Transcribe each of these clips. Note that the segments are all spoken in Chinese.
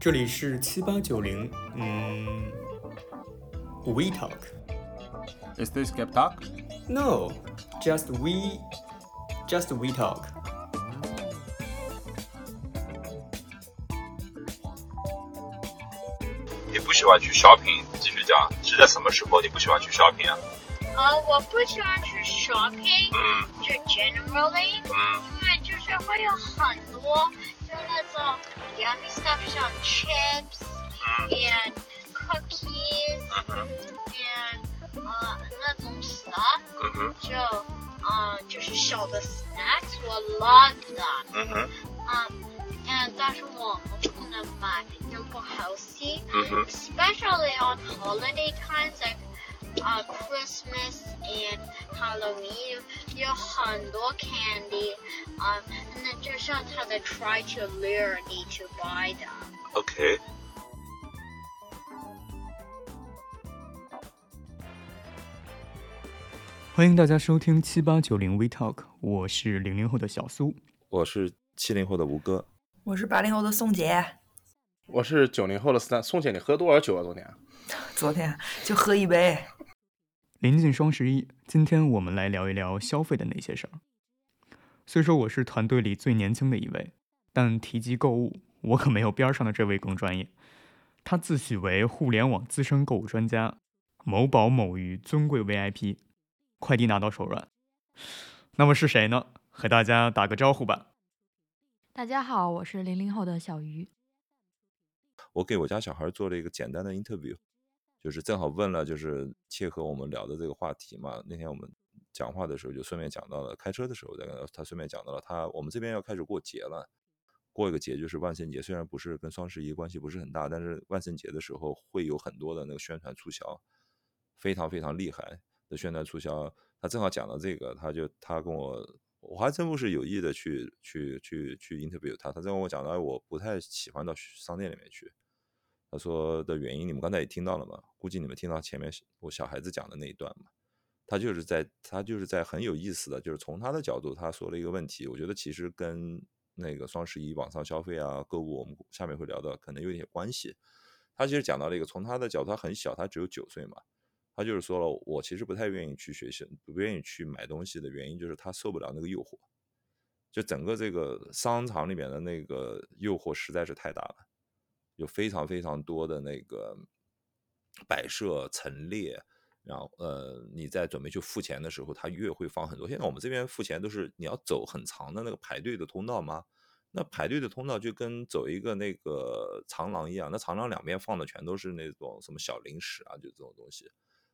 这里是七八九零，嗯，We Talk。 Is this Gap Talk? No, just we, just we talk. 你不喜欢去 shopping，继续讲是在什么时候你不喜欢去 shopping 啊？呃，我不喜欢去 shopping，嗯就 generally，嗯因为就是会有很多就那 种 yummy stuff，像 chips 嗯 and cookies 嗯哼 and 呃那种 stuff，嗯哼就呃就是小的 snacks，我 love that。嗯哼嗯，and 但是我们不能买，就不 healthy。嗯哼 especially on holiday times like uh, Christmas and Halloween，有很多 candy，啊、um,，那就像他的 try to lure 你 to buy them。，OK。欢迎大家收听七八九零 We Talk，我是零零后的小苏。我是七零后的吴哥，我是八零后的宋姐，我是九零后的斯坦。宋姐，你喝多少酒啊？昨天？昨天就喝一杯。临近双十一，今天我们来聊一聊消费的那些事儿。虽说我是团队里最年轻的一位，但提及购物，我可没有边上的这位更专业。他自诩为互联网资深购物专家，某宝某鱼尊贵 VIP，快递拿到手软。那么是谁呢？和大家打个招呼吧。大家好，我是零零后的小鱼。我给我家小孩做了一个简单的 interview，就是正好问了，就是切合我们聊的这个话题嘛。那天我们讲话的时候就顺便讲到了，开车的时候在跟他顺便讲到了他我们这边要开始过节了，过一个节就是万圣节，虽然不是跟双十一关系不是很大，但是万圣节的时候会有很多的那个宣传促销，非常非常厉害的宣传促销。他正好讲到这个，他就他跟我。我还真不是有意的去去去去 interview 他，他在跟我讲到，我不太喜欢到商店里面去。说的原因你们刚才也听到了嘛？估计你们听到前面我小孩子讲的那一段嘛。他就是在他就是在很有意思的，就是从他的角度他说了一个问题，我觉得其实跟那个双十一网上消费啊、购物，我们下面会聊到，可能有点关系。他其实讲到了一个从他的角度，他很小，他只有九岁嘛。他就是说了，我其实不太愿意去学习，不愿意去买东西的原因就是他受不了那个诱惑，就整个这个商场里面的那个诱惑实在是太大了，有非常非常多的那个摆设陈列，然后呃你在准备去付钱的时候，他越会放很多。现在我们这边付钱都是你要走很长的那个排队的通道吗？那排队的通道就跟走一个那个长廊一样，那长廊两边放的全都是那种什么小零食啊，就这种东西。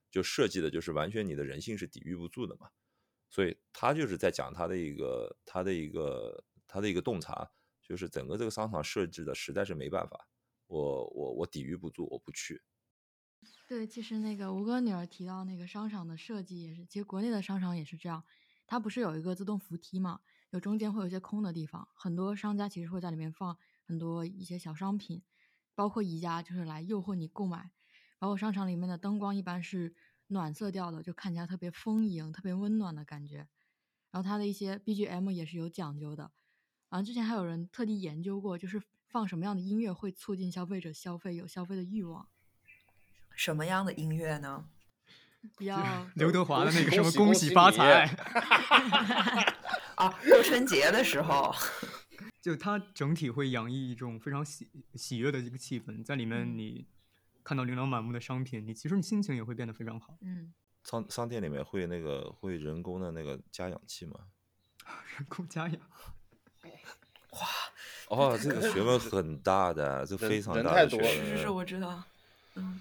就设计的就是完全你的人性是抵御不住的嘛，所以他就是在讲他的一个他的一个他的一个洞察，就是整个这个商场设置的实在是没办法，我我我抵御不住，我不去。对，其实那个吴哥女儿提到那个商场的设计也是，其实国内的商场也是这样，它不是有一个自动扶梯嘛，有中间会有一些空的地方，很多商家其实会在里面放很多一些小商品，包括宜家就是来诱惑你购买。包括商场里面的灯光一般是暖色调的，就看起来特别丰盈、特别温暖的感觉。然后它的一些 BGM 也是有讲究的。然后之前还有人特地研究过，就是放什么样的音乐会促进消费者消费，有消费的欲望。什么样的音乐呢？比较刘德华的那个什么恭恭喜发 财，啊，过春节的时候，就它整体会洋溢一种非常喜喜悦的一个气氛，在里面嗯你看到琳琅满目的商品，你其实你心情也会变得非常好。嗯，商商店里面会那个会人工的那个加氧气吗？人工加氧，哦，这个学问很大的，这非常大。是是是，我知道。嗯，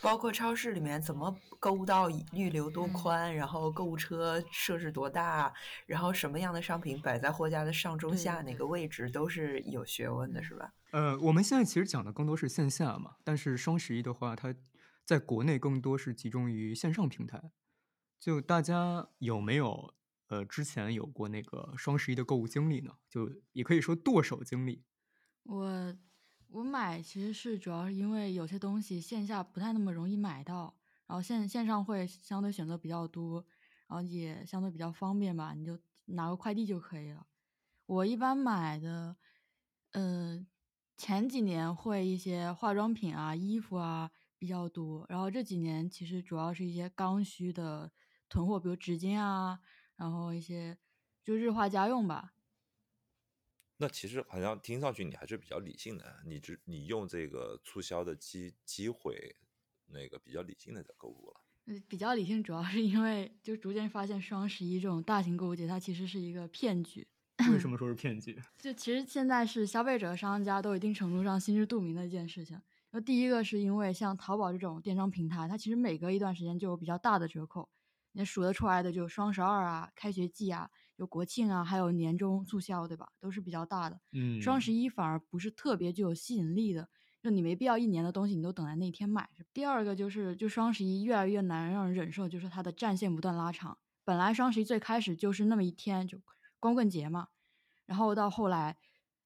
包括超市里面怎么购物到预留多嗯宽，然后购物车设置多大，然后什么样的商品摆在货架的上中下哪个位置，都是有学问的，是吧？呃，我们现在其实讲的更多是线下嘛，但是双十一的话，它在国内更多是集中于线上平台。就大家有没有呃之前有过那个双十一的购物经历呢？就也可以说剁手经历。我我买其实是主要是因为有些东西线下不太那么容易买到，然后线线上会相对选择比较多，然后也相对比较方便吧，你就拿个快递就可以了。我一般买的，呃，前几年会一些化妆品啊、衣服啊比较多，然后这几年其实主要是一些刚需的囤货，比如纸巾啊，然后一些就日化家用吧。那其实好像听上去你还是比较理性的，你只你用这个促销的机机会，那个比较理性的在购物了。嗯，比较理性，主要是因为就逐渐发现双十一这种大型购物节，它其实是一个骗局。为什么说是骗局？就其实现在是消费者、商家都一定程度上心知肚明的一件事情。那第一个是因为像淘宝这种电商平台，它其实每隔一段时间就有比较大的折扣，你数得出来的就双十二啊、开学季啊、有国庆啊，还有年终促销，对吧？都是比较大的。嗯，双十一反而不是特别具有吸引力的，就你没必要一年的东西你都等在那天买。第二个就是，就双十一越来越难让人忍受，就是它的战线不断拉长。本来双十一最开始就是那么一天，就光棍节嘛，然后到后来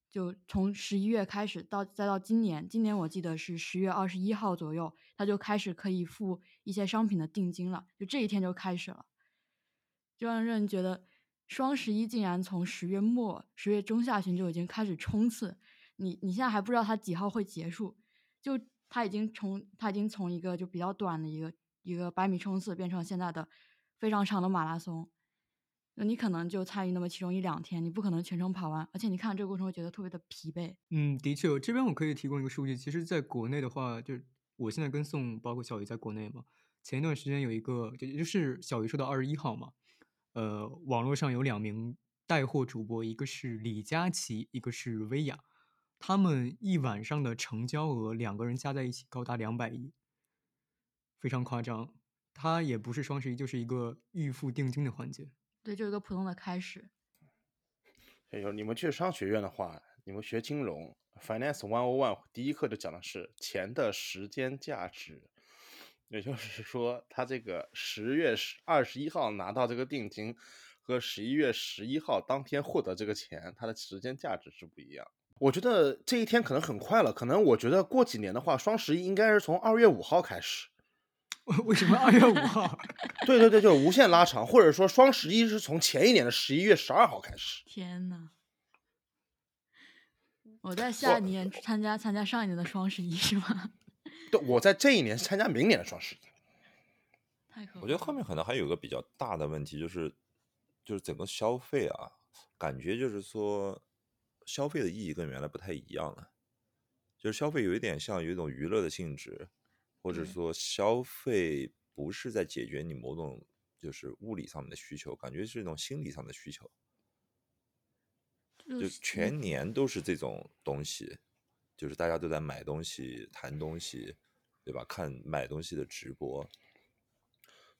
就从十一月开始到再到今年，今年我记得是十月二十一号左右，他就开始可以付一些商品的定金了，就这一天就开始了，就让人觉得双十一竟然从十月末、十月中下旬就已经开始冲刺，你你现在还不知道它几号会结束，就它已经从它已经从一个就比较短的一个一个百米冲刺变成现在的非常长的马拉松。那你可能就参与那么其中一两天，你不可能全程跑完，而且你看这个过程会觉得特别的疲惫。嗯，的确，这边我可以提供一个数据。其实，在国内的话，就是我现在跟宋，包括小鱼在国内嘛。前一段时间有一个，就就是小鱼说到二十一号嘛，呃，网络上有两名带货主播，一个是李佳琦，一个是薇娅，他们一晚上的成交额，两个人加在一起高达两百亿，非常夸张。它也不是双十一，就是一个预付定金的环节。对，就一个普通的开始。哎呦，你们去商学院的话，你们学金融，Finance One O One 第一课就讲的是钱的时间价值，也就是说，他这个十月十二十一号拿到这个定金，和十一月十一号当天获得这个钱，它的时间价值是不一样。我觉得这一天可能很快了，可能我觉得过几年的话，双十一应该是从二月五号开始。为什么二月五号？对对对，就是无限拉长，或者说双十一是从前一年的十一月十二号开始。天呐，我在下一年参加参加上一年的双十一是吗？对，我在这一年参加明年的双十一。太可怕！我觉得后面可能还有一个比较大的问题，就是就是整个消费啊，感觉就是说消费的意义跟原来不太一样了，就是消费有一点像有一种娱乐的性质，或者说消费不是在解决你某种就是物理上面的需求，感觉是一种心理上的需求，就就是全年都是这种东西，就是大家都在买东西、谈东西，对吧？看买东西的直播，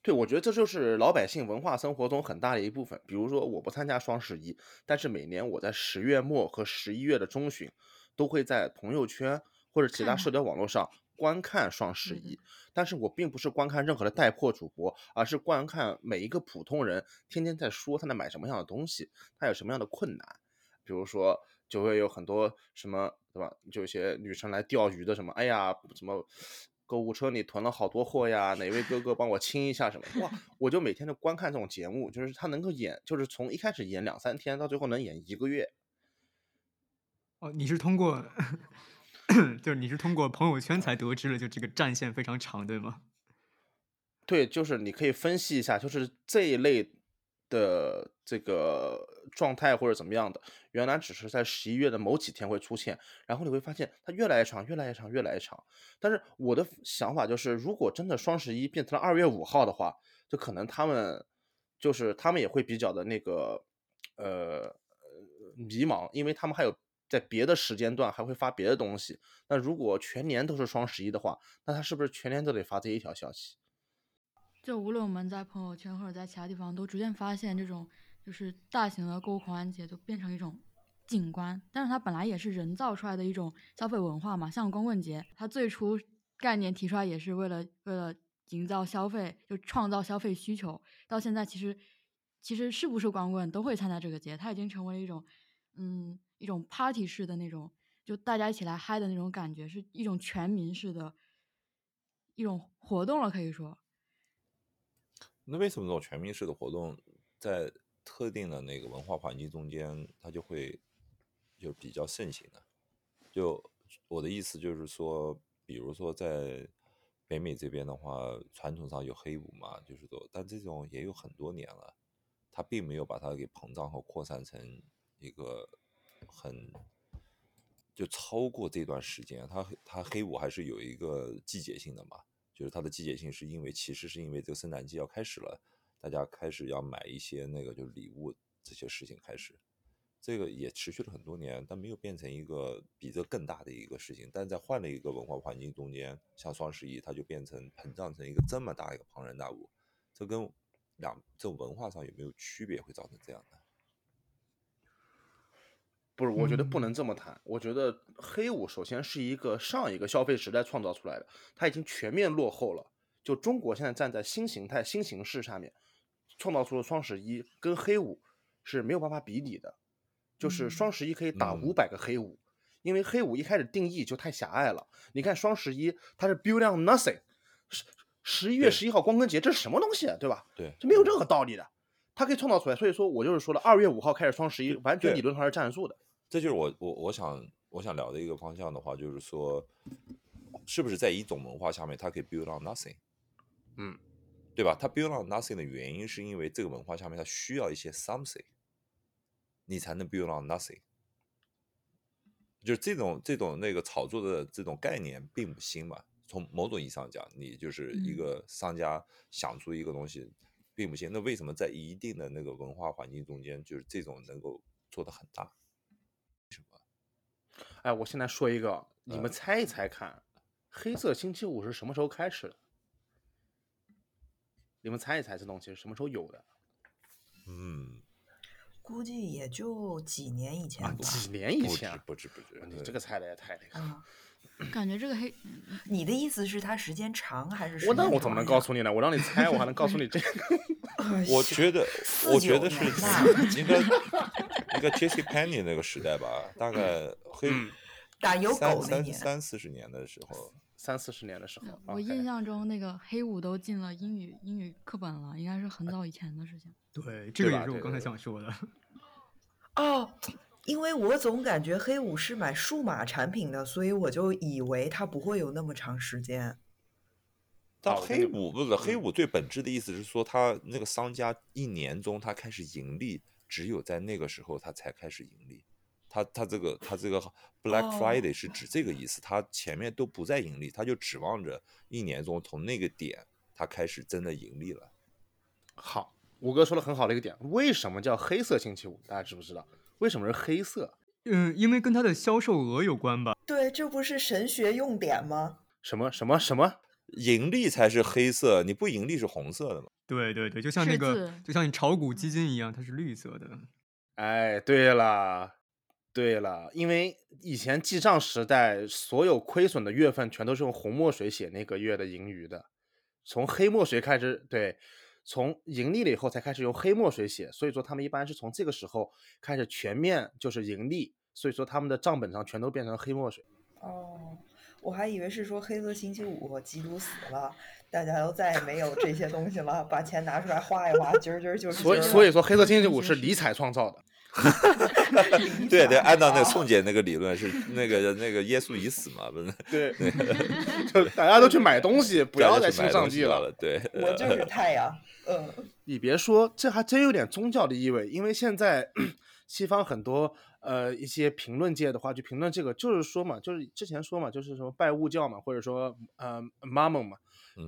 对，我觉得这就是老百姓文化生活中很大的一部分。比如说，我不参加双十一，但是每年我在十月末和十一月的中旬，都会在朋友圈或者其他社 交网络上观看双十一。但是我并不是观看任何的带货主播，而是观看每一个普通人天天在说他在买什么样的东西，他有什么样的困难。比如说，就会有很多什么，对吧？就有些女生来钓鱼的，什么，哎呀，什么购物车里囤了好多货呀，哪位哥哥帮我清一下什么？哇，我就每天都观看这种节目，就是他能够演，就是从一开始演两三天，到最后能演一个月。哦，你是通过，就是你是通过朋友圈才得知了，就这个战线非常长，对吗？对，就是你可以分析一下，就是这一类的这个状态或者怎么样的，原来只是在十一月的某几天会出现，然后你会发现它越来越长，越来越长，越来越长。但是我的想法就是，如果真的双十一变成了二月五号的话，就可能他们就是他们也会比较的那个呃呃迷茫，因为他们还有在别的时间段还会发别的东西。那如果全年都是双十一的话，那他是不是全年都得发这一条消息？就无论我们在朋友圈或者在其他地方，都逐渐发现这种就是大型的购物狂欢节就变成一种景观，但是它本来也是人造出来的一种消费文化嘛。像光棍节，它最初概念提出来也是为了为了营造消费，就创造消费需求。到现在其实其实是不是光棍都会参加这个节，它已经成为了一种嗯一种 party 式的那种，就大家一起来嗨的那种感觉，是一种全民式的一种活动了，可以说。那为什么这种全民式的活动在特定的那个文化环境中间，它就会就比较盛行呢？就我的意思就是说，比如说在北美这边的话，传统上有黑五嘛，就是说，但这种也有很多年了，它并没有把它给膨胀和扩散成一个很就超过这段时间，它它黑五还是有一个季节性的嘛，就是它的季节性是因为其实是因为这个圣诞季要开始了，大家开始要买一些那个就是礼物这些事情开始。这个也持续了很多年，但没有变成一个比这更大的一个事情。但在换了一个文化环境中间，像双十一，它就变成膨胀成一个这么大一个庞然大物。这跟两这文化上有没有区别，会造成这样的？不是，我觉得不能这么谈。我觉得黑五首先是一个上一个消费时代创造出来的，它已经全面落后了。就中国现在站在新形态、新形势下面，创造出了双十一，跟黑五是没有办法比拟的。就是双十一可以打五百个黑五，因为黑五一开始定义就太狭隘了。你看双十一，它是 build on nothing，十十一月十一号光棍节，这是什么东西，对吧？对，这没有任何道理的，它可以创造出来。所以说我就是说了，二月五号开始双十一，完全理论上是战术的。这就是我我我想我想聊的一个方向的话，就是说，是不是在一种文化下面，它可以 build on nothing？嗯，对吧？它 build on nothing 的原因是因为这个文化下面它需要一些 something。你才能 build on nothing，就是这种这种那个炒作的这种概念并不新嘛。从某种意义上讲，你就是一个商家想出一个东西，并不新。那为什么在一定的那个文化环境中间，就是这种能够做的很大？哎，我现在说一个，你们猜一猜看，黑色星期五是什么时候开始的？你们猜一猜，这东西是什么时候有的？嗯。估计也就几年以前吧，几年以前，不止不止，你这个猜的也太那个。感觉这个黑，你的意思是它时间长还是？我那我怎么能告诉你呢？我让你猜，我还能告诉你这个。我觉得，我觉得是应该应该 J C Penny 那个时代吧，大概黑打有狗三三四十年的时候，三四十年的时候。我印象中那个黑五都进了英语英语课本了，应该是很早以前的事情。对，这个也是我刚才想说的。哦，因为我总感觉黑五是买数码产品的，所以我就以为它不会有那么长时间。但黑五不是黑五最本质的意思是说，他那个商家一年中他开始盈利，只有在那个时候他才开始盈利。他他这个他这个 Black Friday 是指这个意思，他前面都不再盈利，他就指望着一年中从那个点他开始真的盈利了。好。五哥说的很好的一个点，为什么叫黑色星期五？大家知不知道？为什么是黑色？嗯，因为跟它的销售额有关吧？对，这不是神学用典吗？什么什么什么？盈利才是黑色，你不盈利是红色的吗？对对对，就像那个，就像你炒股基金一样，它是绿色的。哎，对了，对了，因为以前记账时代，所有亏损的月份全都是用红墨水写那个月的盈余的，从黑墨水开始，对。从盈利了以后才开始用黑墨水写，所以说他们一般是从这个时候开始全面就是盈利，所以说他们的账本上全都变成黑墨水。哦，我还以为是说黑色星期五基督死了，大家都再也没有这些东西了，把钱拿出来花一花，今儿今儿就是。所以所以说黑色星期五是理 财创造的。对对，按照那个宋姐那个理论是 那个那个耶稣已死嘛，不是？对，就大家都去买东西，不要再信上帝了。对，我就是太阳。嗯，你别说，这还真有点宗教的意味，因为现在 西方很多呃一些评论界的话，就评论这个，就是说嘛，就是之前说嘛，就是说拜物教嘛，或者说呃 mammon 嘛，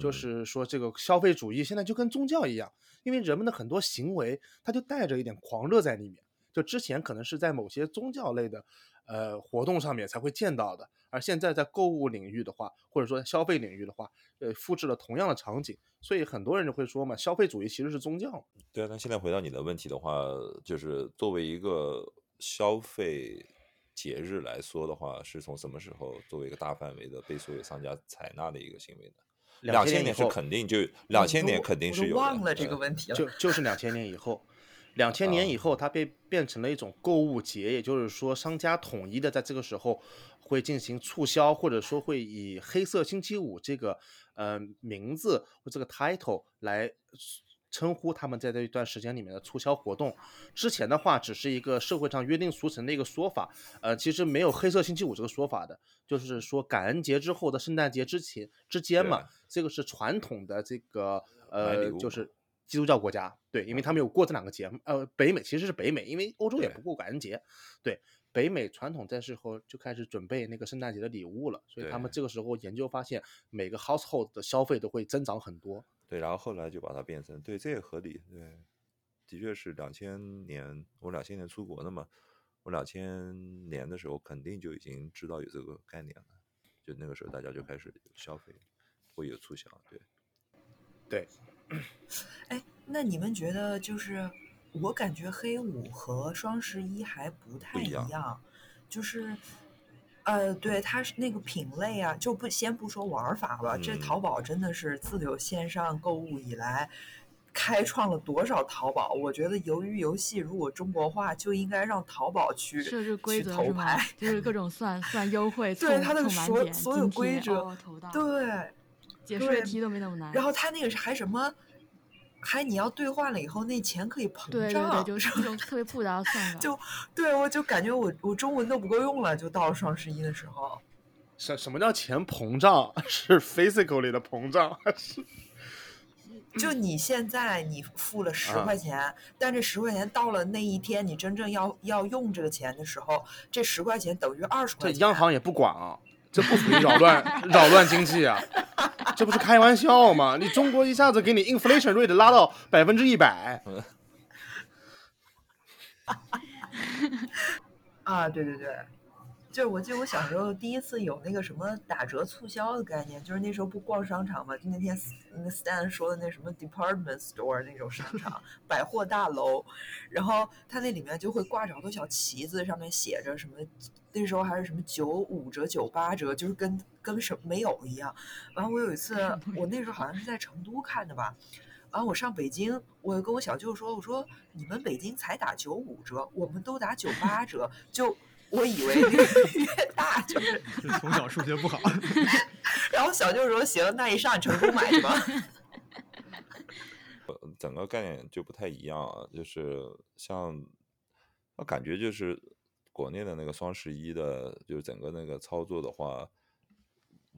就是说这个消费主义现在就跟宗教一样，因为人们的很多行为，它就带着一点狂热在里面。就之前可能是在某些宗教类的，呃活动上面才会见到的，而现在在购物领域的话，或者说消费领域的话，呃复制了同样的场景，所以很多人就会说嘛，消费主义其实是宗教。对啊，那现在回到你的问题的话，就是作为一个消费节日来说的话，是从什么时候作为一个大范围的被所有商家采纳的一个行为呢？两千年是肯定就两千年肯定是有。忘了这个问题了，就就是两千年以后。两千年以后，它被变成了一种购物节，也就是说，商家统一的在这个时候会进行促销，或者说会以“黑色星期五”这个呃名字或这个 title 来称呼他们在这一段时间里面的促销活动。之前的话只是一个社会上约定俗成的一个说法，呃，其实没有黑色星期五这个说法的，就是说感恩节之后的圣诞节之前之间嘛，这个是传统的这个呃就是基督教国家，对，因为他们有过这两个节，呃，北美其实是北美，因为欧洲也不过感恩节，对，北美传统在时候就开始准备那个圣诞节的礼物了，所以他们这个时候研究发现，每个 household 的消费都会增长很多。对，然后后来就把它变成，对，这也合理，对，的确是两千年，我两千年出国的嘛，我两千年的时候肯定就已经知道有这个概念了，就那个时候大家就开始消费，会有促销，对。对，哎，那你们觉得就是我感觉黑五和双十一还不太一一样样，就是。呃，对，它是那个品类啊，就不先不说玩法吧，这嗯淘宝真的是自有线上购物以来，开创了多少淘宝？我觉得由于游戏如果中国化，就应该让淘宝去设置规去则？就是各种算 算优惠，对它的所所有规则哦对，解税对题都没那么难。然后它那个是还什么，还你要兑换了以后，那钱可以膨对对胀，对，就是这种特别复杂 的算法。就对我就感觉我我中文都不够用了，就到了双十一的时候。什什么叫钱膨胀？是 physically 的膨胀，还是就你现在你付了十啊块钱，但这十块钱到了那一天你真正要要用这个钱的时候，这十块钱等于二十块钱。这央行也不管啊？这不属于扰乱 扰乱经济啊？这不是开玩笑吗？你中国一下子给你 inflation rate 拉到百分之一百，啊，对对对，就是我记得我小时候第一次有那个什么打折促销的概念，就是那时候不逛商场嘛，就那天那个 Stan 说的那什么 department store 那种商场百货大楼，然后它那里面就会挂着好多小旗子，上面写着什么，那时候还是什么九五折、九八折，就是跟跟什么没有一样。完了，我有一次，我 那时候好像是在成都看的吧。完了，我上北京，我跟我小舅说：“我说你们北京才打九五折，我们都打九八折。”就我以为那个 越大就是，是从小数学不好。然后小舅说：“行，那你上成都买去吧。呃，整个概念就不太一样啊，就是像，我感觉就是国内的那个双十一的，就是整个那个操作的话，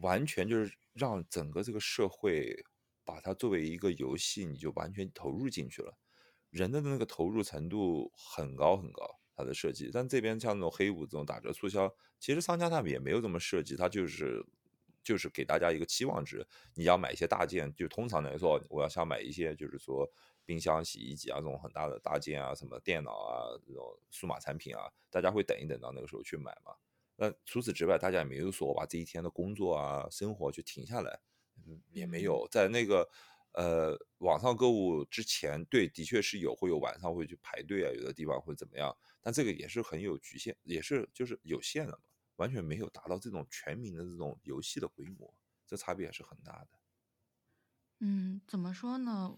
完全就是让整个这个社会把它作为一个游戏，你就完全投入进去了，人的那个投入程度很高很高，它的设计。但这边像那种黑五这种打折促销，其实商家他们也没有这么设计，他就是就是给大家一个期望值，你要买一些大件，就通常来说，我要想买一些，就是说冰箱、洗衣机啊这种很大的搭建啊，什么电脑啊这种数码产品啊，大家会等一等到那个时候去买嘛。那除此之外，大家也没有说我把这一天的工作啊、生活去停下来，嗯，也没有在那个呃网上购物之前，对，的确是有会有晚上会去排队啊，有的地方会怎么样，但这个也是很有局限，也是就是有限的嘛。完全没有达到这种全民的这种游戏的规模，这差别也是很大的。嗯，怎么说呢？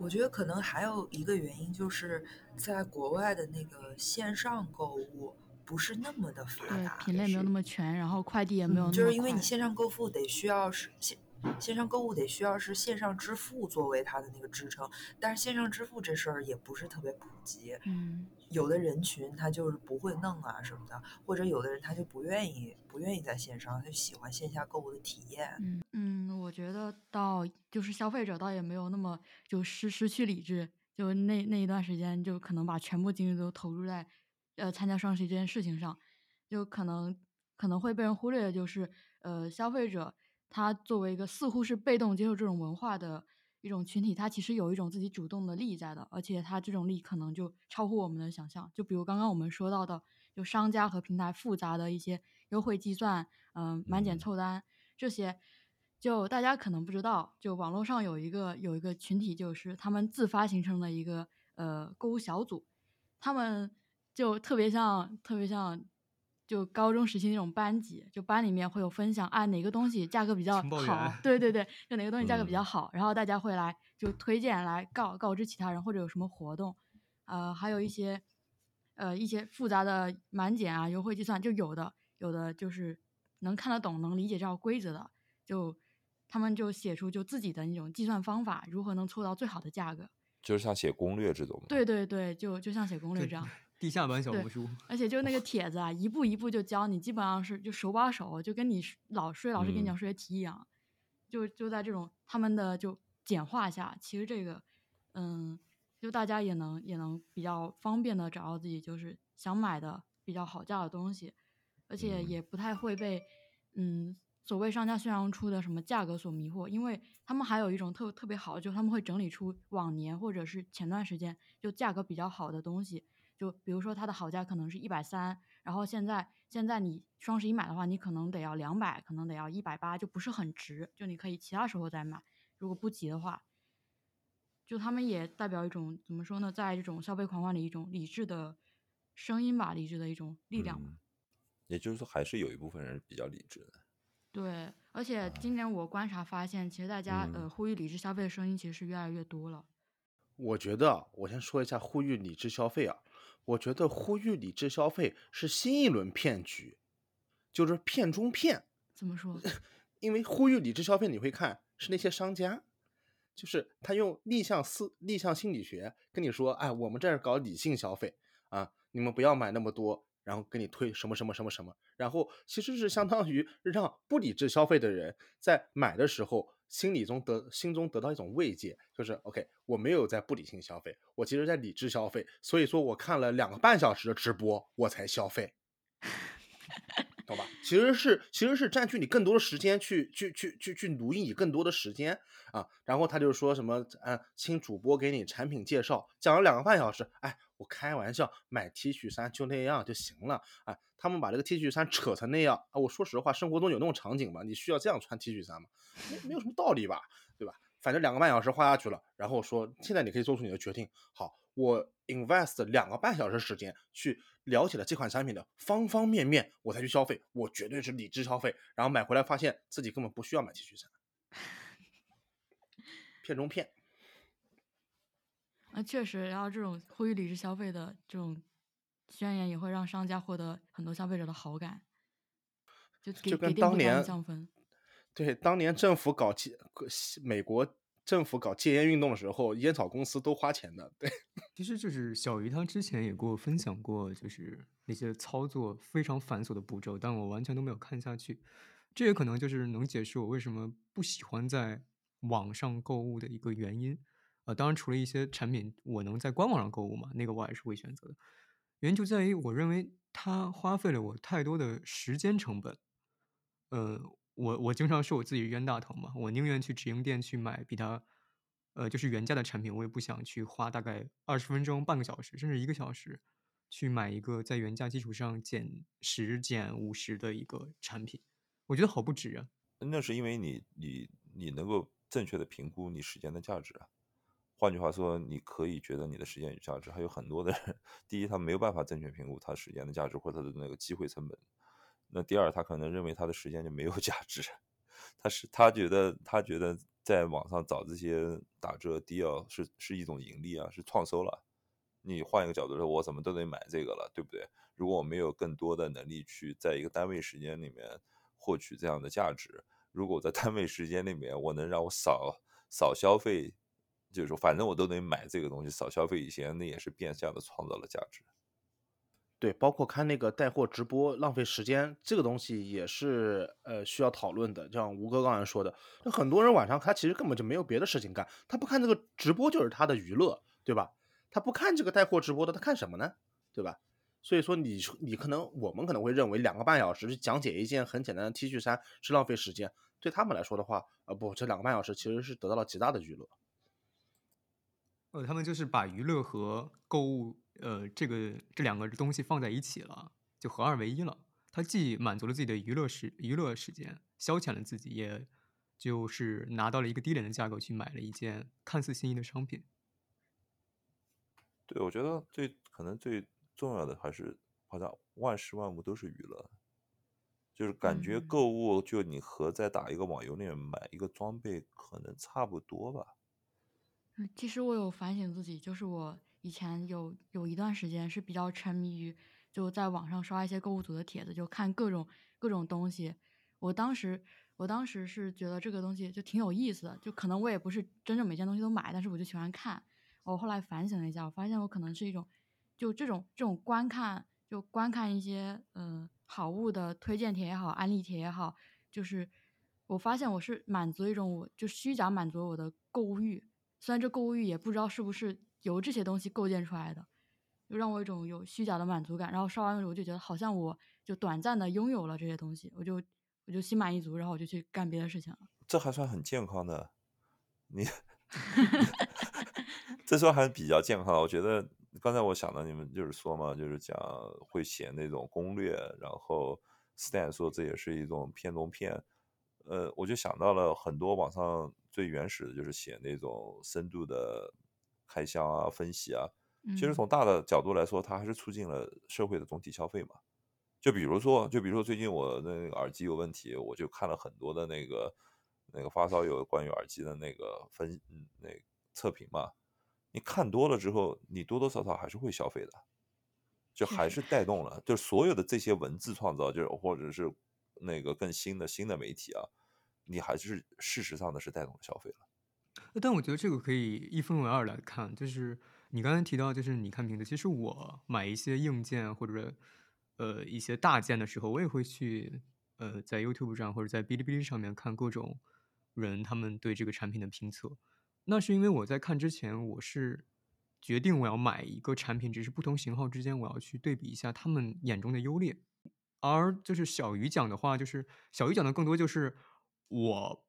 我觉得可能还有一个原因，就是在国外的那个线上购物不是那么的发对达，，品类没有那么全，然后快递也没有那么嗯就是因为你线上购物得需要是线线上购物得需要是线上支付作为它的那个支撑，但是线上支付这事儿也不是特别普及，嗯有的人群他就是不会弄啊什么的，或者有的人他就不愿意不愿意在线上，他就喜欢线下购物的体验。嗯嗯，我觉得到就是消费者倒也没有那么就失失去理智，就那那一段时间就可能把全部精力都投入在呃参加双十一这件事情上，就可能可能会被人忽略的就是呃消费者他作为一个似乎是被动接受这种文化的一种群体，他其实有一种自己主动的利益在的，而且他这种利益可能就超乎我们的想象。就比如刚刚我们说到的，就商家和平台复杂的一些优惠计算，嗯、满减嗯凑单这些，就大家可能不知道，就网络上有一个有一个群体，就是他们自发形成的一个呃购物小组，他们就特别像特别像。就高中时期那种班级，就班里面会有分享，啊哪个东西价格比较好，对对对，就哪个东西价格比较嗯好，然后大家会来就推荐来告告知其他人，或者有什么活动，呃，还有一些呃一些复杂的满减啊、优惠计算，就有的有的就是能看得懂、能理解这套规则的，就他们就写出就自己的那种计算方法，如何能凑到最好的价格。就是像写攻略这种。对对对，就就像写攻略这样。地下版 小红书，而且就那个 帖子啊，一步一步就教你，基本上是就手把手，就跟你老师老师给你讲嗯数学题一样。就就在这种他们的就简化下，其实这个，嗯，就大家也能也能比较方便的找到自己就是想买的比较好价的东西，而且嗯也不太会被嗯所谓商家宣扬出的什么价格所迷惑，因为他们还有一种特特别好，就他们会整理出往年或者是前段时间就价格比较好的东西，就比如说它的好价可能是一百三，然后现在现在你双十一买的话，你可能得要两百，可能得要一百八，就不是很值，就你可以其他时候再买，如果不急的话。就他们也代表一种怎么说呢，在这种消费狂欢里一种理智的声音吧，理智的一种力量吧。也就是说，还是有一部分人比较理智的。对，而且今年我观察发现，其实大家、嗯呃呼吁理智消费的声音其实是越来越多了。我觉得啊，我先说一下呼吁理智消费啊。我觉得呼吁理智消费是新一轮骗局，就是骗中骗。怎么说？因为呼吁理智消费，你会看是那些商家，就是他用逆向思逆向心理学跟你说，哎，我们这儿搞理性消费啊，你们不要买那么多，然后给你推什么什么什么什么，然后其实是相当于让不理智消费的人在买的时候心里中得心中得到一种慰藉，就是 OK，我没有在不理性消费，我其实在理智消费，所以说我看了两个半小时的直播，我才消费。懂吧？其实是其实是占据你更多的时间去去去去去奴役你更多的时间啊。然后他就说什么，嗯，请主播给你产品介绍，讲了两个半小时。哎，我开玩笑，买 T 恤衫就那样就行了。哎，他们把这个 T 恤衫扯成那样啊，我说实话，生活中有那种场景吗？你需要这样穿 T 恤衫吗？没没有什么道理吧，对吧？反正两个半小时花下去了，然后说现在你可以做出你的决定。好，我 invest 两个半小时时间去了解了这款产品的方方面面，我才去消费，我绝对是理智消费。然后买回来发现自己根本不需要买 T 恤衫，骗中骗。啊，确实，然后这种呼吁理智消费的这种宣言也会让商家获得很多消费者的好感，就给就跟给店铺高当年分。对，当年政府搞戒，美国政府搞戒烟运动的时候，烟草公司都花钱的。对，其实就是小鱼他之前也给我分享过，就是那些操作非常繁琐的步骤，但我完全都没有看下去。这也可能就是能解释我为什么不喜欢在网上购物的一个原因。当然除了一些产品我能在官网上购物嘛，那个我还是会选择的。原因就在于我认为它花费了我太多的时间成本。呃，我我经常说我自己冤大头嘛，我宁愿去直营店去买比它，呃，就是原价的产品，我也不想去花大概二十分钟、半个小时，甚至一个小时，去买一个在原价基础上减十、减五十的一个产品，我觉得好不值啊。那是因为你你你能够正确的评估你时间的价值啊。换句话说，你可以觉得你的时间有价值，还有很多的人，第一，他没有办法正确评估他时间的价值或者他的那个机会成本。那第二，他可能认为他的时间就没有价值，他是他觉得他觉得在网上找这些打折 deal 是是一种盈利啊，是创收了。你换一个角度说，我怎么都得买这个了，对不对？如果我没有更多的能力去在一个单位时间里面获取这样的价值，如果我在单位时间里面我能让我少少消费，就是说反正我都得买这个东西，少消费一些，那也是变相的创造了价值。对，包括看那个带货直播浪费时间，这个东西也是呃需要讨论的。就像吴哥刚才说的，就很多人晚上他其实根本就没有别的事情干，他不看这个直播就是他的娱乐，对吧？他不看这个带货直播的，他看什么呢？对吧？所以说你你可能我们可能会认为两个半小时去讲解一件很简单的 T 恤衫是浪费时间，对他们来说的话，呃不，这两个半小时其实是得到了极大的娱乐。呃，他们就是把娱乐和购物，呃，这个这两个东西放在一起了，就合二为一了。他既满足了自己的娱乐时娱乐时间，消遣了自己，也就是拿到了一个低廉的价格去买了一件看似心仪的商品。对，我觉得最可能最重要的还是好像万事万物都是娱乐，就是感觉嗯购物就你和在打一个网游里面买一个装备可能差不多吧。其实我有反省自己，就是我以前有有一段时间是比较沉迷于就在网上刷一些购物组的帖子，就看各种各种东西。我当时我当时是觉得这个东西就挺有意思的，就可能我也不是真正每件东西都买，但是我就喜欢看。我后来反省了一下，我发现我可能是一种，就这种这种观看，就观看一些嗯、好物的推荐帖也好，安利帖也好，就是我发现我是满足一种我就虚假满足我的购物欲，虽然这购物欲也不知道是不是由这些东西构建出来的，就让我一种有虚假的满足感。然后刷完我就觉得好像我就短暂的拥有了这些东西，我就我就心满意足，然后我就去干别的事情了。这还算很健康的，你 这算还比较健康的。我觉得刚才我想到你们就是说嘛，就是讲会写那种攻略，然后 Stan 说这也是一种片中片，呃，我就想到了很多网上最原始的就是写那种深度的开箱啊、分析啊。其实嗯从大的角度来说，它还是促进了社会的总体消费嘛。就比如说，就比如说最近我的那个耳机有问题，我就看了很多的那个那个发烧友关于耳机的那个分嗯那个测评嘛。你看多了之后，你多多少少还是会消费的，就还是带动了，就所有的这些文字创造，就是或者是那个更新的新的媒体啊，你还是事实上的是带动了消费了。但我觉得这个可以一分为二来看，就是你刚才提到，就是你看评测，其实我买一些硬件或者呃一些大件的时候，我也会去呃在 YouTube 上或者在哔哩哔哩上面看各种人他们对这个产品的评测。那是因为我在看之前，我是决定我要买一个产品，只是不同型号之间我要去对比一下他们眼中的优劣。而就是小鱼讲的话，就是小鱼讲的更多就是我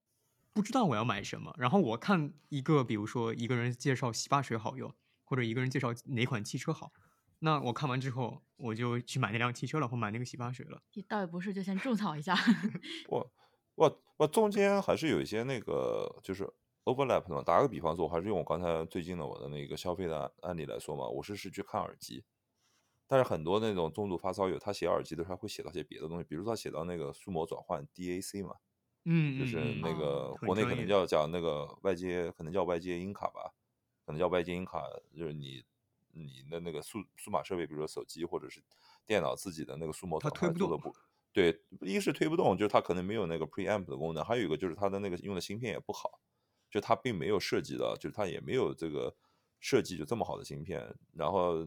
不知道我要买什么，然后我看一个，比如说一个人介绍洗发水好用，或者一个人介绍哪款汽车好，那我看完之后我就去买那辆汽车了，或买那个洗发水了。倒也不是，就先种草一下。我我我中间还是有一些那个就是 overlap 的嘛。打个比方说，我还是用我刚才最近的我的那个消费的案案例来说嘛，我是是去看耳机，但是很多那种重度发烧友，他写耳机的时候他会写到些别的东西，比如说他写到那个数模转换 DAC 嘛，嗯，就是那个国内可能叫叫那个外接，可能叫外接音卡吧，可能叫外接音卡，就是你你的那个数数码设备，比如说手机或者是电脑自己的那个数模它推不动的不对，一是推不动，就是它可能没有那个 preamp 的功能，还有一个就是它的那个用的芯片也不好，就它并没有涉及到，就是它也没有这个设计就这么好的芯片。然后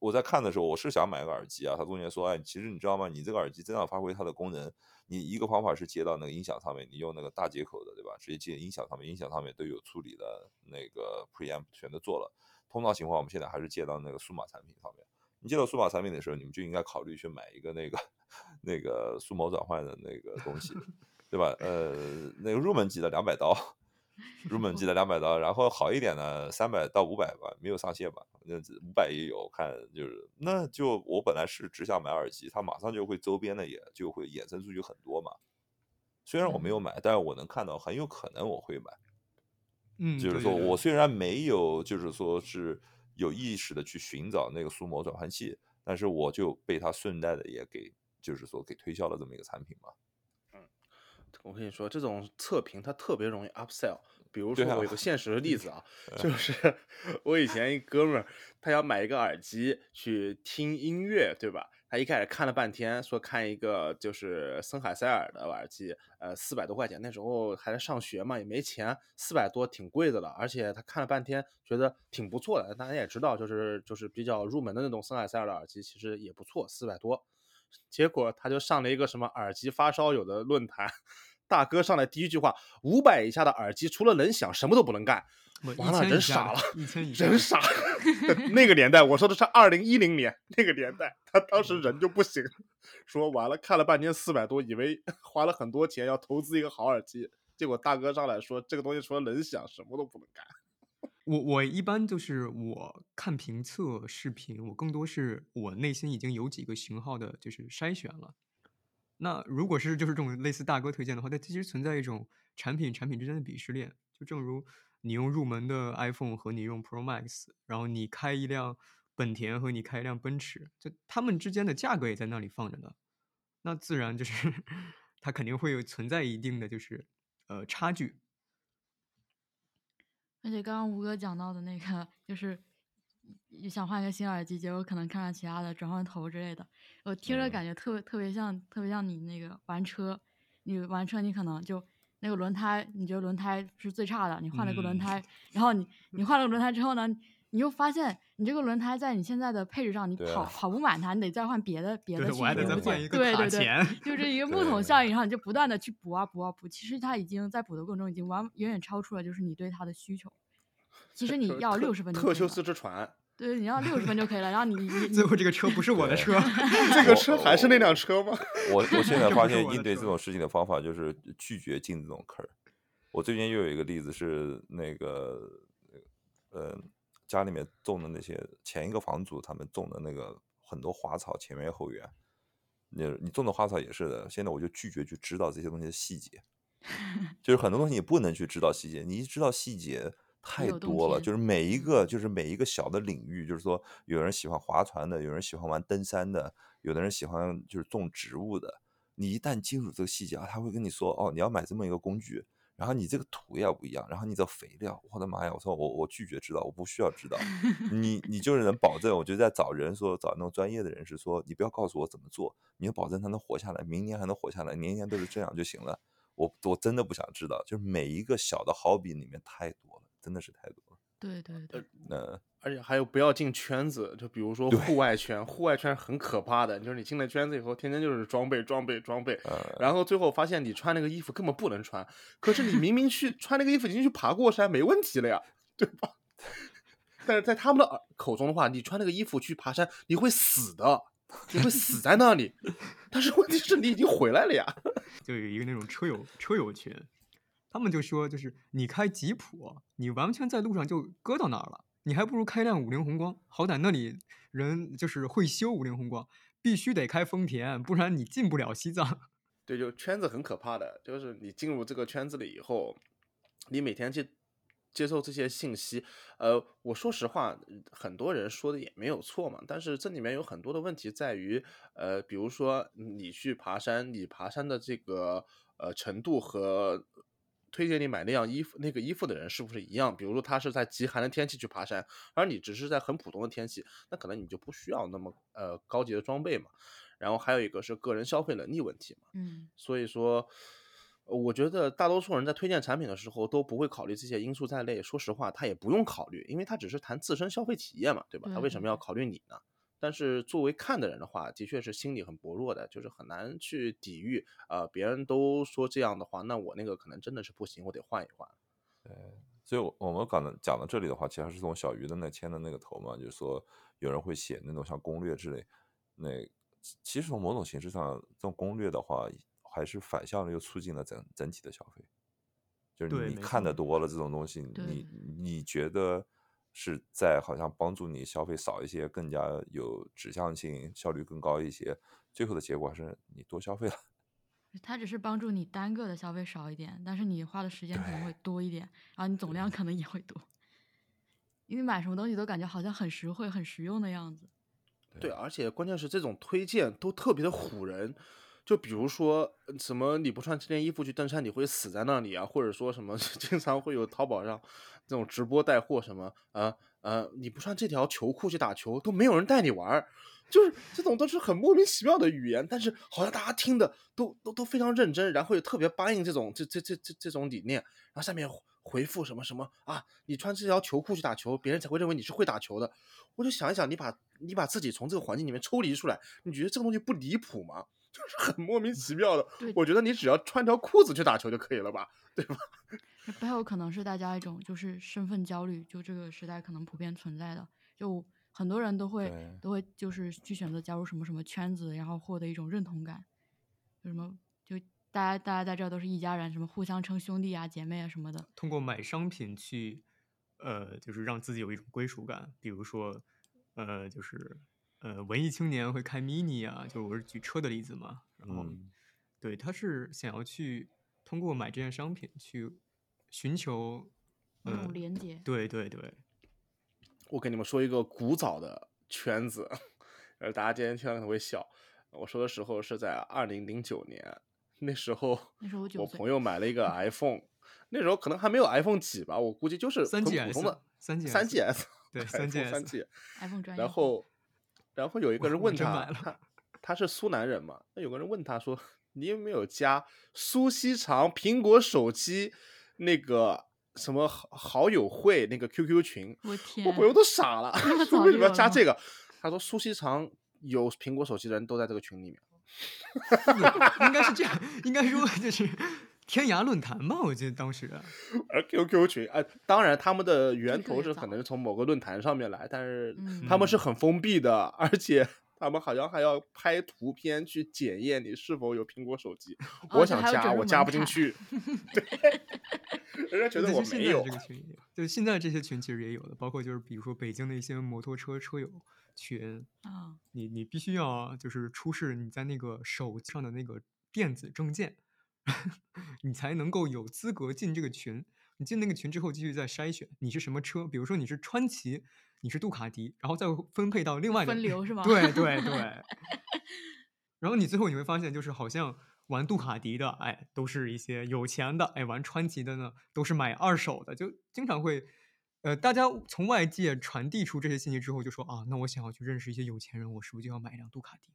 我在看的时候，我是想买个耳机啊，他中间说，哎，其实你知道吗？你这个耳机真要发挥它的功能，你一个方法是接到那个音响上面，你用那个大接口的，对吧？直接接音响上面，音响上面都有处理的那个 preamp 全都做了。通常情况，我们现在还是接到那个数码产品上面。你接到数码产品的时候，你们就应该考虑去买一个那个那个数模转换的那个东西，对吧？呃，那个入门级的两百刀，入门级的两百刀，然后好一点的三百到五百吧，没有上限吧？那五百也有，看就是，那就我本来是只想买耳机，它马上就会周边的也就会衍生出去很多嘛。虽然我没有买，但是我能看到很有可能我会买。嗯，就是说我虽然没有，就是说是有意识的去寻找那个数模转换器，但是我就被它顺带的也给，就是说给推销了这么一个产品嘛。我跟你说，这种测评它特别容易 upsell。比如说，我有个现实的例子啊，就是 我以前一哥们儿，他要买一个耳机去听音乐，对吧？他一开始看了半天，说看一个就是森海塞尔的耳机，呃，四百多块钱，那时候还在上学嘛，也没钱，四百多挺贵的了。而且他看了半天，觉得挺不错的。大家也知道，就是就是比较入门的那种森海塞尔的耳机，其实也不错，四百多。结果他就上了一个什么耳机发烧友的论坛，大哥上来第一句话：五百以下的耳机除了能响，什么都不能干。完了1000以下的人傻了人傻，那个年代，我说的是二零一零年那个年代，他当时人就不行，说完了看了半天四百多，以为花了很多钱要投资一个好耳机，结果大哥上来说这个东西除了能响，什么都不能干。我我一般就是我看评测视频，我更多是我内心已经有几个型号的，就是筛选了。那如果是就是这种类似大哥推荐的话，它其实存在一种产品产品之间的鄙视链。就正如你用入门的 iPhone 和你用 Pro Max，然后你开一辆本田和你开一辆奔驰，就他们之间的价格也在那里放着呢。那自然就是 它肯定会有存在一定的就是呃差距。而且刚刚吴哥讲到的那个，就是你想换一个新耳机，结果可能看上其他的转换头之类的，我听着嗯。感觉特别特别像特别像你那个玩车，你玩车，你可能就那个轮胎，你觉得轮胎是最差的，你换了个轮嗯。胎，然后你你换了个轮胎之后呢，你又发现你这个轮胎在你现在的配置上，你跑跑不满它，你得再换别的别的去对我还得再换一个卡对对对，就是一个 木桶效应，然后你就不断的去补啊补啊补，其实它已经在补的过程中已经完远远超出了就是你对它的需求。其实你要六十分就可以了特修斯之船，对，你要六十分就可以了，然后你 你你最后这个车不是我的车，这个车还是那辆车吗？我我现在发现应对这种事情的方法就是拒绝进这种坑儿。我最近又有一个例子是那个呃家里面种的那些前一个房主他们种的那个很多花草前院后院，你你种的花草也是的。现在我就拒绝去知道这些东西的细节，就是很多东西你不能去知道细节，你一知道细节太多了，就是每一个就是每一个小的领域，就是说有人喜欢划船的，有人喜欢玩登山的，有的人喜欢就是种植物的。你一旦进入这个细节啊，他会跟你说哦，你要买这么一个工具，然后你这个土也要不一样，然后你的肥料，我的妈呀！我说我我拒绝知道，我不需要知道。你你就是能保证，我就在找人说找那种专业的人士说，你不要告诉我怎么做，你要保证他能活下来，明年还能活下来，年年都是这样就行了。我我真的不想知道，就是每一个小的好比里面太多了，真的是太多。对对对，那而且还有不要进圈子，就比如说户外圈，户外圈很可怕的，就是你进了圈子以后，天天就是装备装备装备，呃，然后最后发现你穿那个衣服根本不能穿，可是你明明去 穿那个衣服已经去爬过山，没问题了呀，对吧？但是在他们的耳口中的话，你穿那个衣服去爬山，你会死的，你会死在那里。但是问题是你已经回来了呀。就有一个那种车友车友群，他们就说，就是你开吉普，你完全在路上就搁到那儿了，你还不如开辆五菱宏光，好歹那里人就是会修五菱宏光，必须得开丰田，不然你进不了西藏。对，就圈子很可怕的，就是你进入这个圈子里以后，你每天接接受这些信息，呃，我说实话，很多人说的也没有错嘛，但是这里面有很多的问题在于，呃，比如说你去爬山，你爬山的这个呃程度和推荐你买那样衣服那个衣服的人是不是一样？比如说他是在极寒的天气去爬山，而你只是在很普通的天气，那可能你就不需要那么呃高级的装备嘛。然后还有一个是个人消费能力问题嘛。嗯，所以说，呃我觉得大多数人在推荐产品的时候都不会考虑这些因素在内。说实话，他也不用考虑，因为他只是谈自身消费体验嘛，对吧？他为什么要考虑你呢？但是作为看的人的话，的确是心理很薄弱的，就是很难去抵御。呃，别人都说这样的话，那我那个可能真的是不行，我得换一换。对所以我我们讲的讲到这里的话，其实还是从小鱼的那牵的那个头嘛，就是说有人会写那种像攻略之类，那其其实从某种形式上，这种攻略的话，还是反向的又促进了整整体的消费。就是你你看的多了这种东西，你你觉得是在好像帮助你消费少一些，更加有指向性，效率更高一些，最后的结果还是你多消费了。它只是帮助你单个的消费少一点，但是你花的时间可能会多一点，然后你总量可能也会多。因为买什么东西都感觉好像很实惠、很实用的样子。对，而且关键是这种推荐都特别的唬人。就比如说什么你不穿这件衣服去登山你会死在那里啊，或者说什么 经常会有淘宝上这种直播带货什么呃呃你不穿这条球裤去打球都没有人带你玩，就是这种都是很莫名其妙的语言，但是好像大家听的都都都非常认真，然后也特别答应这种这这这这这种理念，然后下面回复什么什么啊，你穿这条球裤去打球，别人才会认为你是会打球的。我就想一想，你把你把自己从这个环境里面抽离出来，你觉得这个东西不离谱吗？就是很莫名其妙的 对。我觉得你只要穿条裤子去打球就可以了吧，对吧？这背后可能是大家一种就是身份焦虑，就这个时代可能普遍存在的，就很多人都会都会就是去选择加入什么什么圈子，然后获得一种认同感，就什么就大家大家在这儿都是一家人，什么互相称兄弟啊、姐妹啊什么的。通过买商品去，呃，就是让自己有一种归属感。比如说，呃，就是呃，文艺青年会开 mini 啊，就是我是举车的例子嘛。然后，嗯对，他是想要去通过买这件商品去寻求，某呃种连接对对对，我跟你们说一个古早的圈子，呃，大家今天听到可能会笑。我说的时候是在二零零九年，那时候那时候我朋友买了一个 iPhone，那时候可能还没有 iPhone 几吧，我估计就是三很 GS 普通的三 GS 三 GS，对三 iPhone 三 GS G，iPhone 专业，然后然后有一个人问他他 他是苏南人嘛？那有个人问他说：“你有没有加苏锡常苹果手机那个什么好好友会那个 QQ 群？我天我，朋友都傻了，为什么要加这个？他说苏锡常有苹果手机的人都在这个群里面。应该是这样，应该说就是天涯论坛吧，我记得当时。而 QQ 群，呃，当然他们的源头是可能是从某个论坛上面来，但是嗯他们是很封闭的，而且他们好像还要拍图片去检验你是否有苹果手机。哦我想加，我加不进去，对，人家觉得我没有这。个群也有，就现在这些群其实也有的，包括就是比如说北京的一些摩托车车友群，啊，你你必须要就是出示你在那个手机上的那个电子证件，你才能够有资格进这个群。你进那个群之后，继续再筛选你是什么车，比如说你是川崎，你是杜卡迪，然后再分配到另外分流是吗对对对。然后你最后你会发现，就是好像玩杜卡迪的，哎，都是一些有钱的；哎，玩川崎的呢，都是买二手的，就经常会，呃，大家从外界传递出这些信息之后，就说啊，那我想要去认识一些有钱人，我是不是就要买一辆杜卡迪？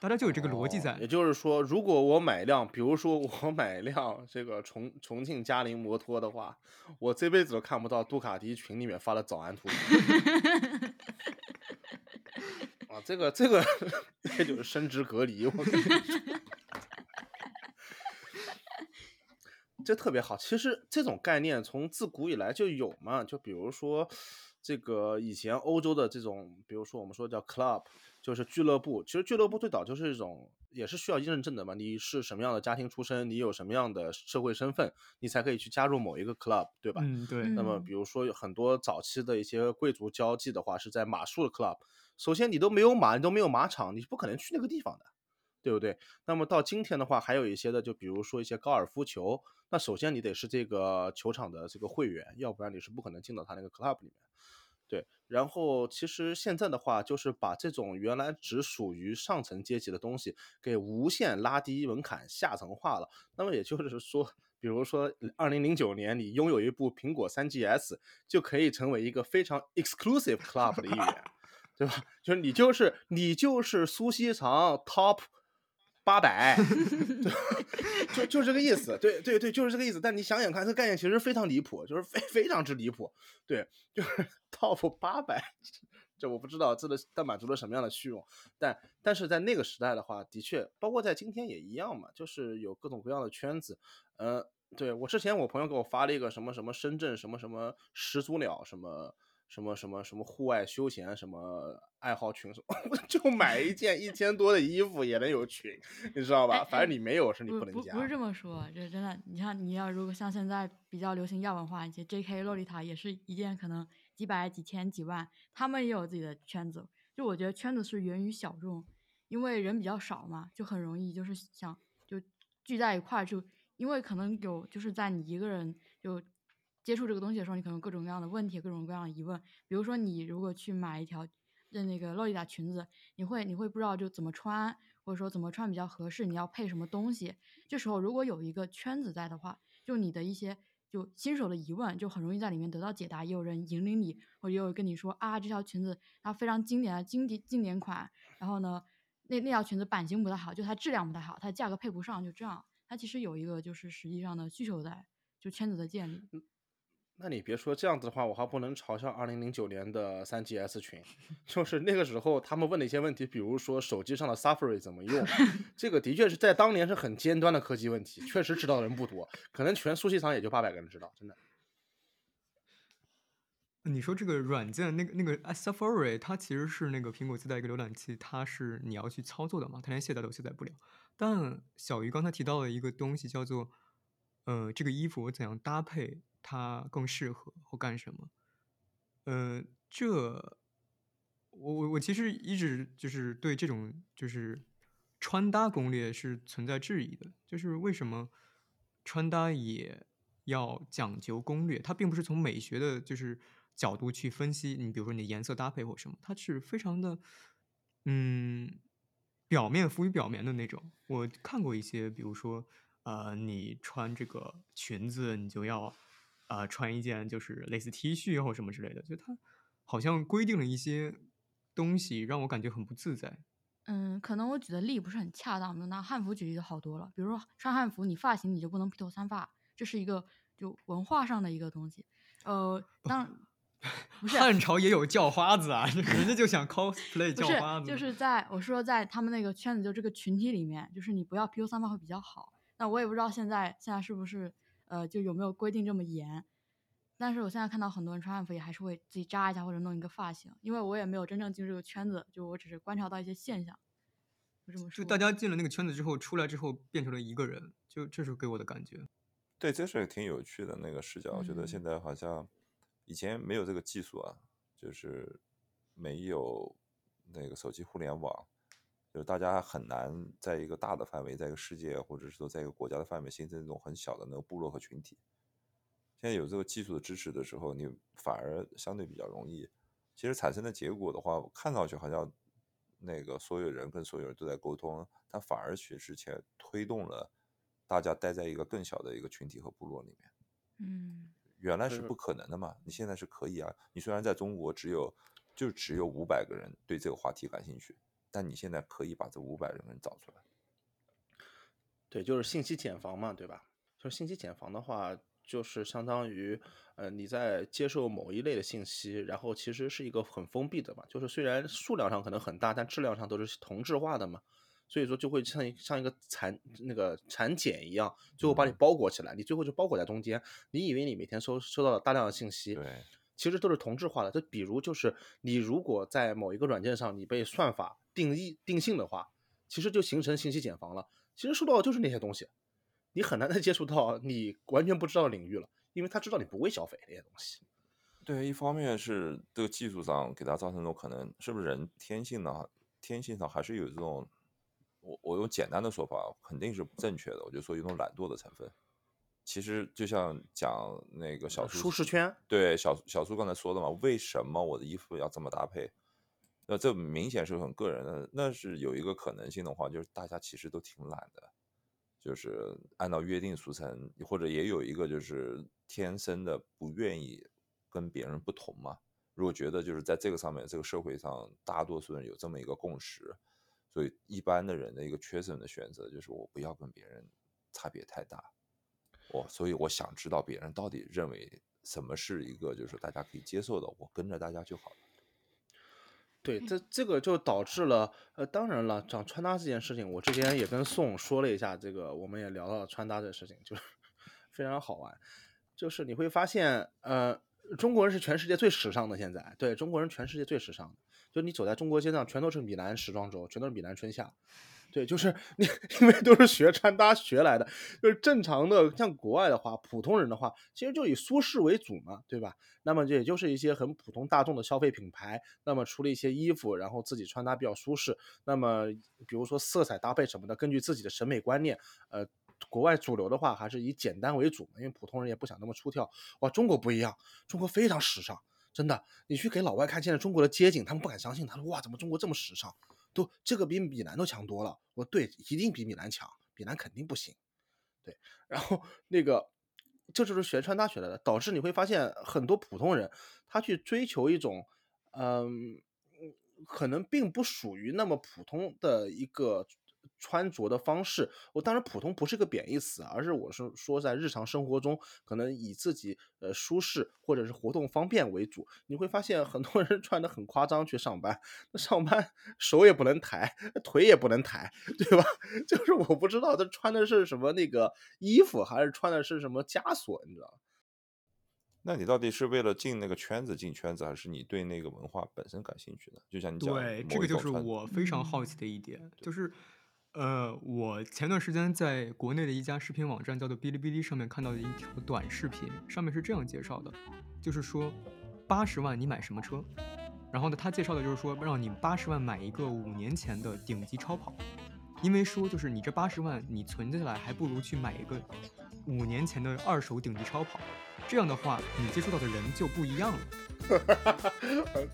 大家就有这个逻辑在。哦也就是说，如果我买一辆，比如说我买一辆这个重重庆嘉陵摩托的话，我这辈子都看不到杜卡迪群里面发的早安图。啊，这个这个这就是生殖隔离，我跟你说，这特别好。其实这种概念从自古以来就有嘛，就比如说这个以前欧洲的这种，比如说我们说叫 club，就是俱乐部。其实俱乐部最早就是一种，也是需要认证的嘛。你是什么样的家庭出身，你有什么样的社会身份，你才可以去加入某一个 club，对吧？嗯，对，那么嗯比如说有很多早期的一些贵族交际的话，是在马术的 club。首先你都没有马，你都没有马场，你是不可能去那个地方的，对不对？那么到今天的话，还有一些的，就比如说一些高尔夫球，那首先你得是这个球场的这个会员，要不然你是不可能进到他那个 club 里面。对，然后其实现在的话，就是把这种原来只属于上层阶级的东西，给无限拉低门槛，下层化了。那么也就是说，比如说二零零九年你拥有一部苹果三 GS，就可以成为一个非常 exclusive club 的一员，对吧？就是你就是你就是苏锡常 top 八百，对，就就这个意思，对对对，就是这个意思。但你想想看，这个概念其实非常离谱，就是非非常之离谱，对，就是 top 八百，这我不知道这的它满足了什么样的虚荣，但但是在那个时代的话，的确，包括在今天也一样嘛，就是有各种各样的圈子，呃，对我之前我朋友给我发了一个什么什么深圳什么什么始祖鸟什么。什么什么什么户外休闲什么爱好群什么，就买一件一千多的衣服也能有群，你知道吧？哎反正你没有是你不能加。不不是这么说，这真的，你像你要如果像现在比较流行亚文化一些，J.K. 洛丽塔也是一件可能几百、几千、几万，他们也有自己的圈子。就我觉得圈子是源于小众，因为人比较少嘛，就很容易就是想就聚在一块儿，就因为可能有就是在你一个人就接触这个东西的时候，你可能各种各样的问题，各种各样的疑问。比如说你如果去买一条的那个洛丽塔裙子，你会你会不知道就怎么穿，或者说怎么穿比较合适，你要配什么东西。这时候如果有一个圈子在的话，就你的一些就新手的疑问就很容易在里面得到解答。也有人引领你，或者也有跟你说啊，这条裙子它非常经典的经典经典款，然后呢，那那条裙子版型不太好，就它质量不太好，它价格配不上，就这样。它其实有一个就是实际上的需求在，就圈子的建立。那你别说这样子的话，我还不能嘲笑二零零九年的三 GS 群，就是那个时候他们问的一些问题，比如说手机上的 Safari 怎么用，这个的确是在当年是很尖端的科技问题，确实知道的人不多，可能全苏西厂也就八百个人知道，真的。你说这个软件，那个那个啊 Safari，它其实是那个苹果自带一个浏览器，它是你要去操作的嘛，它连卸载都卸载不了。但小鱼刚才提到了一个东西，叫做呃，这个衣服我怎样搭配它更适合或干什么？呃，这我我我其实一直就是对这种就是穿搭攻略是存在质疑的，就是为什么穿搭也要讲究攻略？它并不是从美学的就是角度去分析，你比如说你颜色搭配或什么，它是非常的嗯表面浮于表面的那种。我看过一些，比如说呃，你穿这个裙子，你就要、呃穿一件就是类似 T 恤或什么之类的，就它好像规定了一些东西，让我感觉很不自在。嗯，可能我举的例不是很恰当，就拿汉服举例就好多了。比如说穿汉服，你发型你就不能披头散发，这是一个就文化上的一个东西。呃，当不是 汉朝也有叫花子啊，人家就想 cosplay 叫花子，就是在我说在他们那个圈子，就这个群体里面，就是你不要披头散发会比较好。那我也不知道现在现在是不是呃就有没有规定这么严，但是我现在看到很多人穿汉服也还是会自己扎一下或者弄一个发型，因为我也没有真正进入这个圈子，就我只是观察到一些现象，就这么说。就大家进了那个圈子之后，出来之后变成了一个人，就这是给我的感觉。对，这是挺有趣的那个视角。我觉得现嗯在好像以前没有这个技术啊，就是没有那个手机互联网，就是大家很难在一个大的范围，在一个世界或者是说在一个国家的范围形成这种很小的那个部落和群体。现在有这个技术的支持的时候，你反而相对比较容易。其实产生的结果的话，看上去好像那个所有人跟所有人都在沟通，但反而其实前推动了大家待在一个更小的一个群体和部落里面。嗯原来是不可能的嘛，你现在是可以啊。你虽然在中国只有就只有五百个人对这个话题感兴趣，但你现在可以把这五百个人找出来。对，就是信息茧房嘛，对吧？就是信息茧房的话，就是相当于，呃，你在接受某一类的信息，然后其实是一个很封闭的嘛，就是虽然数量上可能很大，但质量上都是同质化的嘛，所以说就会像一像一个蚕那个蚕茧一样，最后把你嗯包裹起来，你最后就包裹在中间，你以为你每天收收到了大量的信息，对，其实都是同质化的。就比如就是你如果在某一个软件上你被算法定义定性的话，其实就形成信息茧房了。其实收到的就是那些东西，你很难再接触到你完全不知道的领域了，因为他知道你不会消费那些东西。对，一方面是这个技术上给他造成这种可能，是不是人天性呢？天性上还是有这种，我我用简单的说法，肯定是不正确的。我就说有种懒惰的成分。其实就像讲那个小呃苏舒适圈，对小小苏刚才说的嘛，为什么我的衣服要这么搭配？那这明显是很个人的。那是有一个可能性的话，就是大家其实都挺懒的，就是按照约定俗成，或者也有一个就是天生的不愿意跟别人不同嘛。如果觉得就是在这个上面，这个社会上大多数人有这么一个共识，所以一般的人的一个缺损的选择就是我不要跟别人差别太大。我所以我想知道别人到底认为什么是一个就是大家可以接受的，我跟着大家就好了。对，这这个就导致了，呃，当然了，讲穿搭这件事情，我之前也跟宋说了一下，这个我们也聊到了穿搭这个事情，就是 非常好玩，就是你会发现，呃，中国人是全世界最时尚的，现在对中国人全世界最时尚的，就你走在中国街上，全都是米兰时装周，全都是米兰春夏。对，就是 你，因为都是学穿搭学来的，就是正常的，像国外的话，普通人的话，其实就以舒适为主嘛，对吧？那么这也就是一些很普通大众的消费品牌，那么出了一些衣服，然后自己穿搭比较舒适，那么比如说色彩搭配什么的，根据自己的审美观念，呃，国外主流的话还是以简单为主嘛，因为普通人也不想那么出挑。哇，中国不一样，中国非常时尚，真的，你去给老外看现在中国的街景，他们不敢相信，他说哇，怎么中国这么时尚？都这个比米兰都强多了。我对，一定比米兰强，米兰肯定不行。对，然后那个这就是学穿搭学来的，导致你会发现很多普通人他去追求一种，嗯，可能并不属于那么普通的一个穿着的方式。我当然普通不是个贬义词啊，而是我是说在日常生活中，可能以自己呃舒适或者是活动方便为主。你会发现很多人穿的很夸张去上班，那上班手也不能抬，腿也不能抬，对吧？就是我不知道他穿的是什么那个衣服，还是穿的是什么枷锁，你知道？那你到底是为了进那个圈子进圈子，还是你对那个文化本身感兴趣呢？就像你讲，对，这个就是我非常嗯好奇的一点，就是，呃，我前段时间在国内的一家视频网站叫做哔哩哔哩上面看到的一条短视频，上面是这样介绍的，就是说八十万你买什么车？然后呢，他介绍的就是说让你八十万买一个五年前的顶级超跑，因为说就是你这八十万你存下来，还不如去买一个五年前的二手顶级超跑，这样的话你接触到的人就不一样了。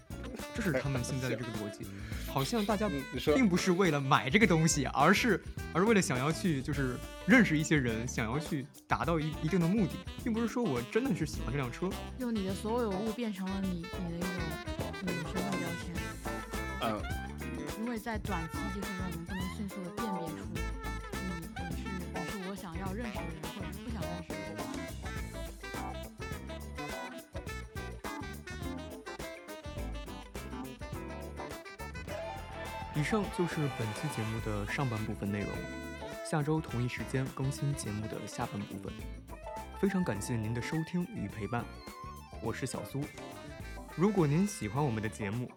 这是他们现在的这个逻辑，好像大家并不是为了买这个东西，而是而是为了想要去就是认识一些人，想要去达到一一定的目的，并不是说我真的是喜欢这辆车。用你的所有物变成了你你的一种嗯身份标签。呃，因为在短期接触中，我们不能迅速的辨别出你你是你是我想要认识的人，或者是不想认识的人。以上就是本期节目的上半部分内容，下周同一时间更新节目的下半部分。非常感谢您的收听与陪伴，我是小苏。如果您喜欢我们的节目，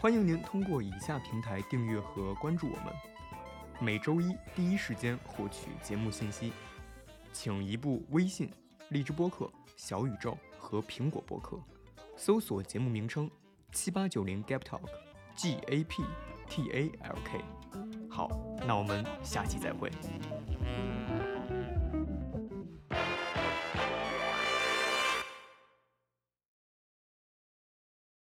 欢迎您通过以下平台订阅和关注我们，每周一第一时间获取节目信息。请移步微信、荔枝播客、小宇宙和苹果播客，搜索节目名称七八九零 Gap Talk，G A P T A L K。好，那我们下期再会。